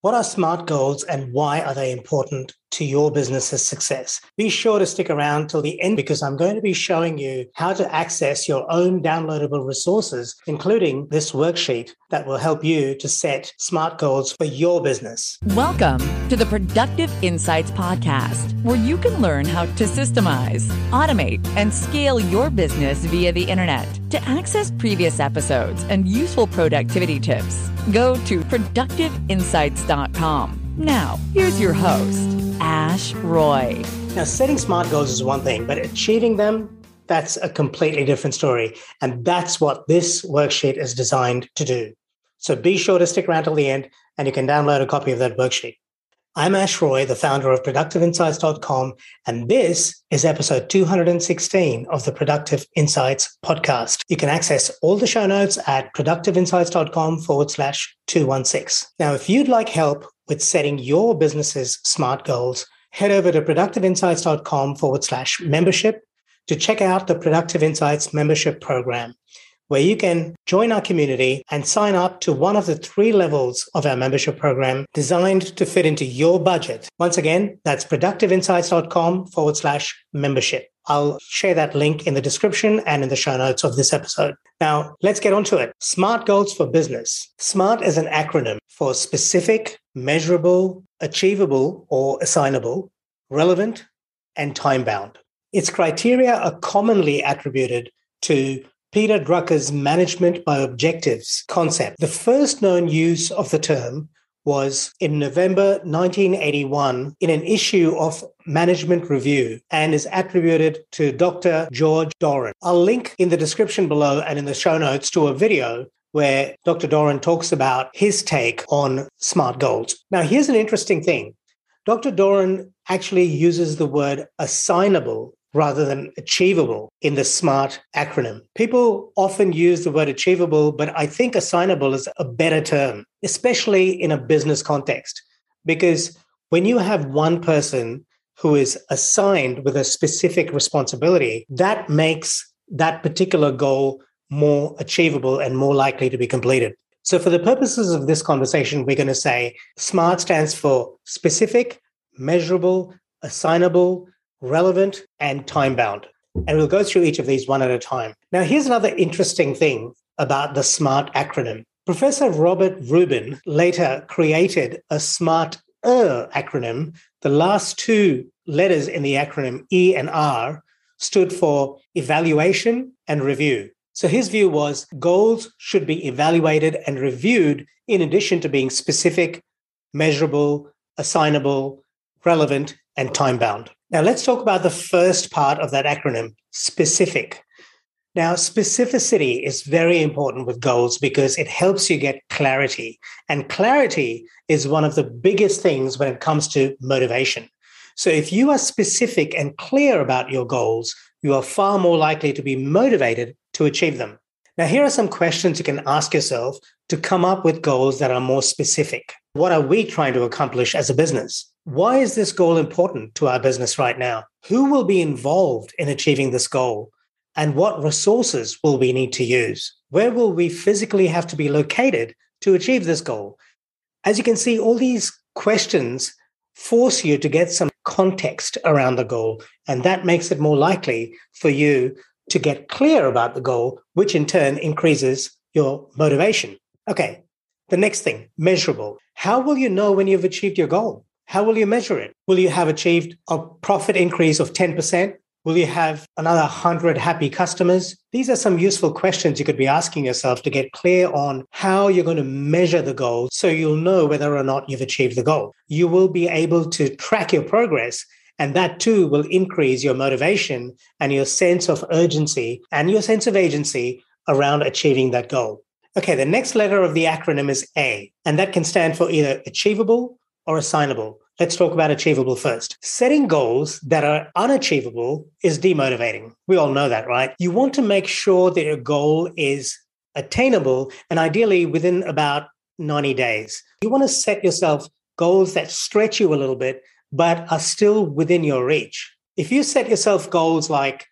What are SMART goals and why are they important to your business's success? Be sure to stick around till the end because I'm going to be showing you how to access your own downloadable resources, including this worksheet that will help you to set SMART goals for your business. Welcome to the Productive Insights Podcast, where you can learn how to systemize, automate, and scale your business via the internet. To access previous episodes and useful productivity tips, go to productiveinsights.com. Now, here's your host, Ash Roy. Now, setting SMART goals is one thing, but achieving them, that's a completely different story. And that's what this worksheet is designed to do. So be sure to stick around till the end and you can download a copy of that worksheet. I'm Ash Roy, the founder of ProductiveInsights.com, and this is episode 216 of the Productive Insights podcast. You can access all the show notes at ProductiveInsights.com forward slash 216. Now, if you'd like help with setting your business's SMART goals, head over to ProductiveInsights.com forward slash membership to check out the Productive Insights membership program where you can join our community and sign up to one of the three levels of our membership program designed to fit into your budget. Once again, that's productiveinsights.com forward slash membership. I'll share that link in the description and in the show notes of this episode. Now, let's get on to it. SMART goals for business. SMART is an acronym for specific, measurable, achievable or assignable, relevant, and time bound. Its criteria are commonly attributed to Peter Drucker's management by objectives concept. The first known use of the term was in November 1981 in an issue of Management Review and is attributed to Dr. George Doran. I'll link in the description below and in the show notes to a video where Dr. Doran talks about his take on SMART goals. Now, here's an interesting thing. Dr. Doran actually uses the word assignable rather than achievable in the SMART acronym. People often use the word achievable, but I think assignable is a better term, especially in a business context. Because when you have one person who is assigned with a specific responsibility, that makes that particular goal more achievable and more likely to be completed. So, for the purposes of this conversation, we're going to say SMART stands for specific, measurable, assignable, relevant, and time bound. And we'll go through each of these one at a time. Now, here's another interesting thing about the SMART acronym. Professor Robert Rubin later created a SMART acronym. The last two letters in the acronym E and R stood for evaluation and review. So his view was goals should be evaluated and reviewed in addition to being specific, measurable, assignable, relevant, and time bound. Now, let's talk about the first part of that acronym specific. Now, specificity is very important with goals because it helps you get clarity. And clarity is one of the biggest things when it comes to motivation. So, if you are specific and clear about your goals, you are far more likely to be motivated to achieve them. Now, here are some questions you can ask yourself to come up with goals that are more specific. What are we trying to accomplish as a business? Why is this goal important to our business right now? Who will be involved in achieving this goal? And what resources will we need to use? Where will we physically have to be located to achieve this goal? As you can see, all these questions force you to get some context around the goal. And that makes it more likely for you to get clear about the goal, which in turn increases your motivation. Okay, the next thing measurable. How will you know when you've achieved your goal? How will you measure it? Will you have achieved a profit increase of 10%? Will you have another 100 happy customers? These are some useful questions you could be asking yourself to get clear on how you're going to measure the goal so you'll know whether or not you've achieved the goal. You will be able to track your progress and that too will increase your motivation and your sense of urgency and your sense of agency around achieving that goal. Okay, the next letter of the acronym is A, and that can stand for either achievable or assignable. Let's talk about achievable first. Setting goals that are unachievable is demotivating. We all know that, right? You want to make sure that your goal is attainable and ideally within about 90 days. You want to set yourself goals that stretch you a little bit, but are still within your reach. If you set yourself goals like,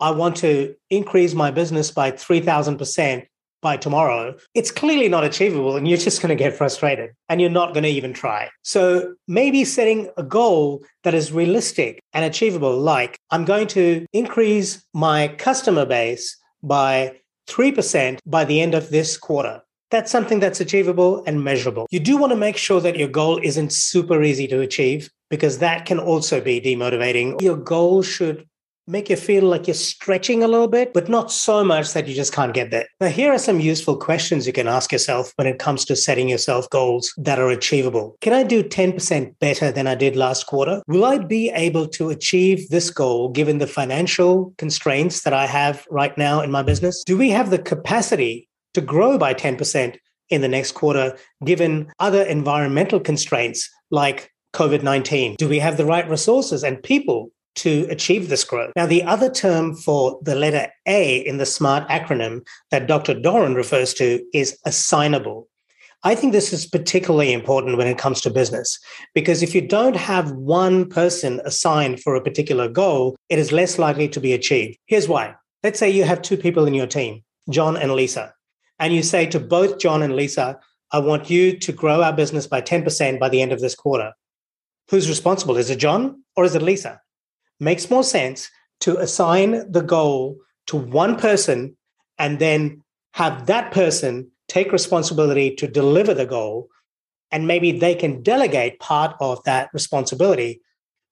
I want to increase my business by 3000%, by tomorrow, it's clearly not achievable and you're just going to get frustrated and you're not going to even try. So maybe setting a goal that is realistic and achievable, like I'm going to increase my customer base by 3% by the end of this quarter. That's something that's achievable and measurable. You do want to make sure that your goal isn't super easy to achieve because that can also be demotivating. Your goal should make you feel like you're stretching a little bit, but not so much that you just can't get there. Now, here are some useful questions you can ask yourself when it comes to setting yourself goals that are achievable. Can I do 10% better than I did last quarter? Will I be able to achieve this goal given the financial constraints that I have right now in my business? Do we have the capacity to grow by 10% in the next quarter given other environmental constraints like COVID 19? Do we have the right resources and people to achieve this growth. Now, the other term for the letter A in the SMART acronym that Dr. Doran refers to is assignable. I think this is particularly important when it comes to business because if you don't have one person assigned for a particular goal, it is less likely to be achieved. Here's why. Let's say you have two people in your team, John and Lisa, and you say to both John and Lisa, I want you to grow our business by 10% by the end of this quarter. Who's responsible? Is it John or is it Lisa? makes more sense to assign the goal to one person and then have that person take responsibility to deliver the goal. And maybe they can delegate part of that responsibility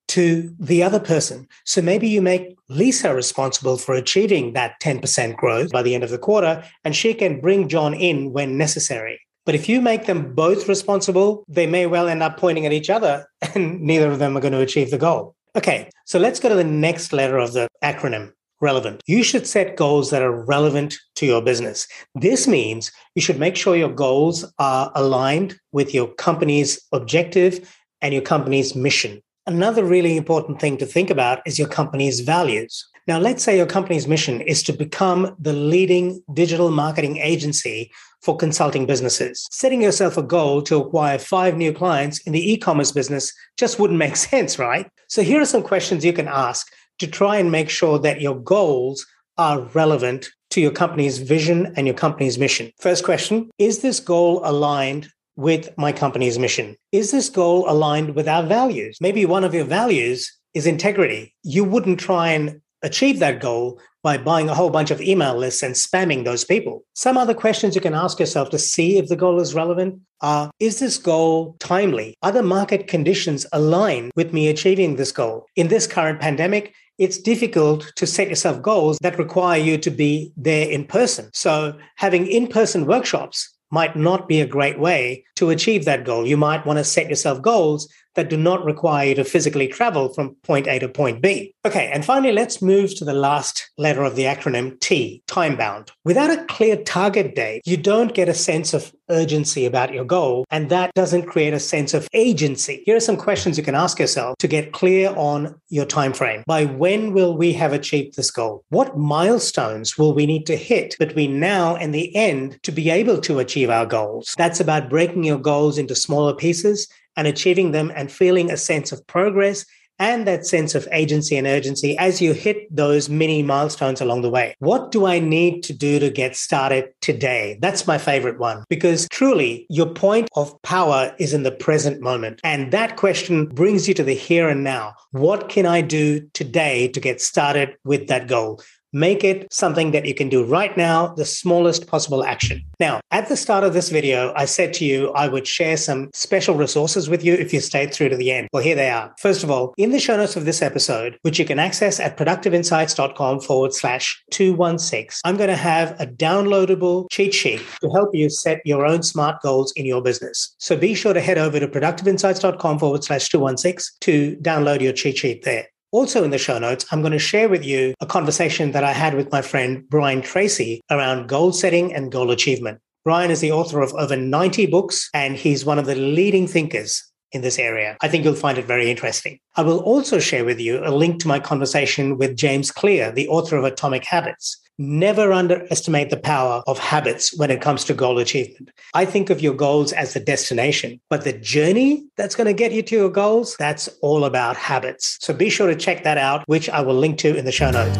to the other person. So maybe you make Lisa responsible for achieving that 10% growth by the end of the quarter, and she can bring John in when necessary. But if you make them both responsible, they may well end up pointing at each other, and neither of them are going to achieve the goal. Okay, so let's go to the next letter of the acronym relevant. You should set goals that are relevant to your business. This means you should make sure your goals are aligned with your company's objective and your company's mission. Another really important thing to think about is your company's values. Now, let's say your company's mission is to become the leading digital marketing agency for consulting businesses. Setting yourself a goal to acquire five new clients in the e commerce business just wouldn't make sense, right? So, here are some questions you can ask to try and make sure that your goals are relevant to your company's vision and your company's mission. First question Is this goal aligned with my company's mission? Is this goal aligned with our values? Maybe one of your values is integrity. You wouldn't try and achieve that goal by buying a whole bunch of email lists and spamming those people. Some other questions you can ask yourself to see if the goal is relevant are Is this goal timely? Are the market conditions aligned with me achieving this goal? In this current pandemic, it's difficult to set yourself goals that require you to be there in person. So, having in person workshops might not be a great way to achieve that goal. You might want to set yourself goals that do not require you to physically travel from point A to point B. Okay, and finally, let's move to the last letter of the acronym T, time bound. Without a clear target date, you don't get a sense of urgency about your goal, and that doesn't create a sense of agency. Here are some questions you can ask yourself to get clear on your time frame. By when will we have achieved this goal? What milestones will we need to hit between now and the end to be able to achieve our goals? That's about breaking your goals into smaller pieces and achieving them and feeling a sense of progress and that sense of agency and urgency as you hit those mini milestones along the way. What do I need to do to get started today? That's my favorite one because truly your point of power is in the present moment. And that question brings you to the here and now. What can I do today to get started with that goal? Make it something that you can do right now, the smallest possible action. Now, at the start of this video, I said to you I would share some special resources with you if you stayed through to the end. Well, here they are. First of all, in the show notes of this episode, which you can access at productiveinsights.com forward slash 216, I'm going to have a downloadable cheat sheet to help you set your own smart goals in your business. So be sure to head over to productiveinsights.com forward slash 216 to download your cheat sheet there. Also, in the show notes, I'm going to share with you a conversation that I had with my friend Brian Tracy around goal setting and goal achievement. Brian is the author of over 90 books, and he's one of the leading thinkers in this area. I think you'll find it very interesting. I will also share with you a link to my conversation with James Clear, the author of Atomic Habits. Never underestimate the power of habits when it comes to goal achievement. I think of your goals as the destination, but the journey that's going to get you to your goals, that's all about habits. So be sure to check that out, which I will link to in the show notes.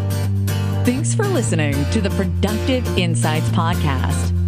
Thanks for listening to the Productive Insights Podcast.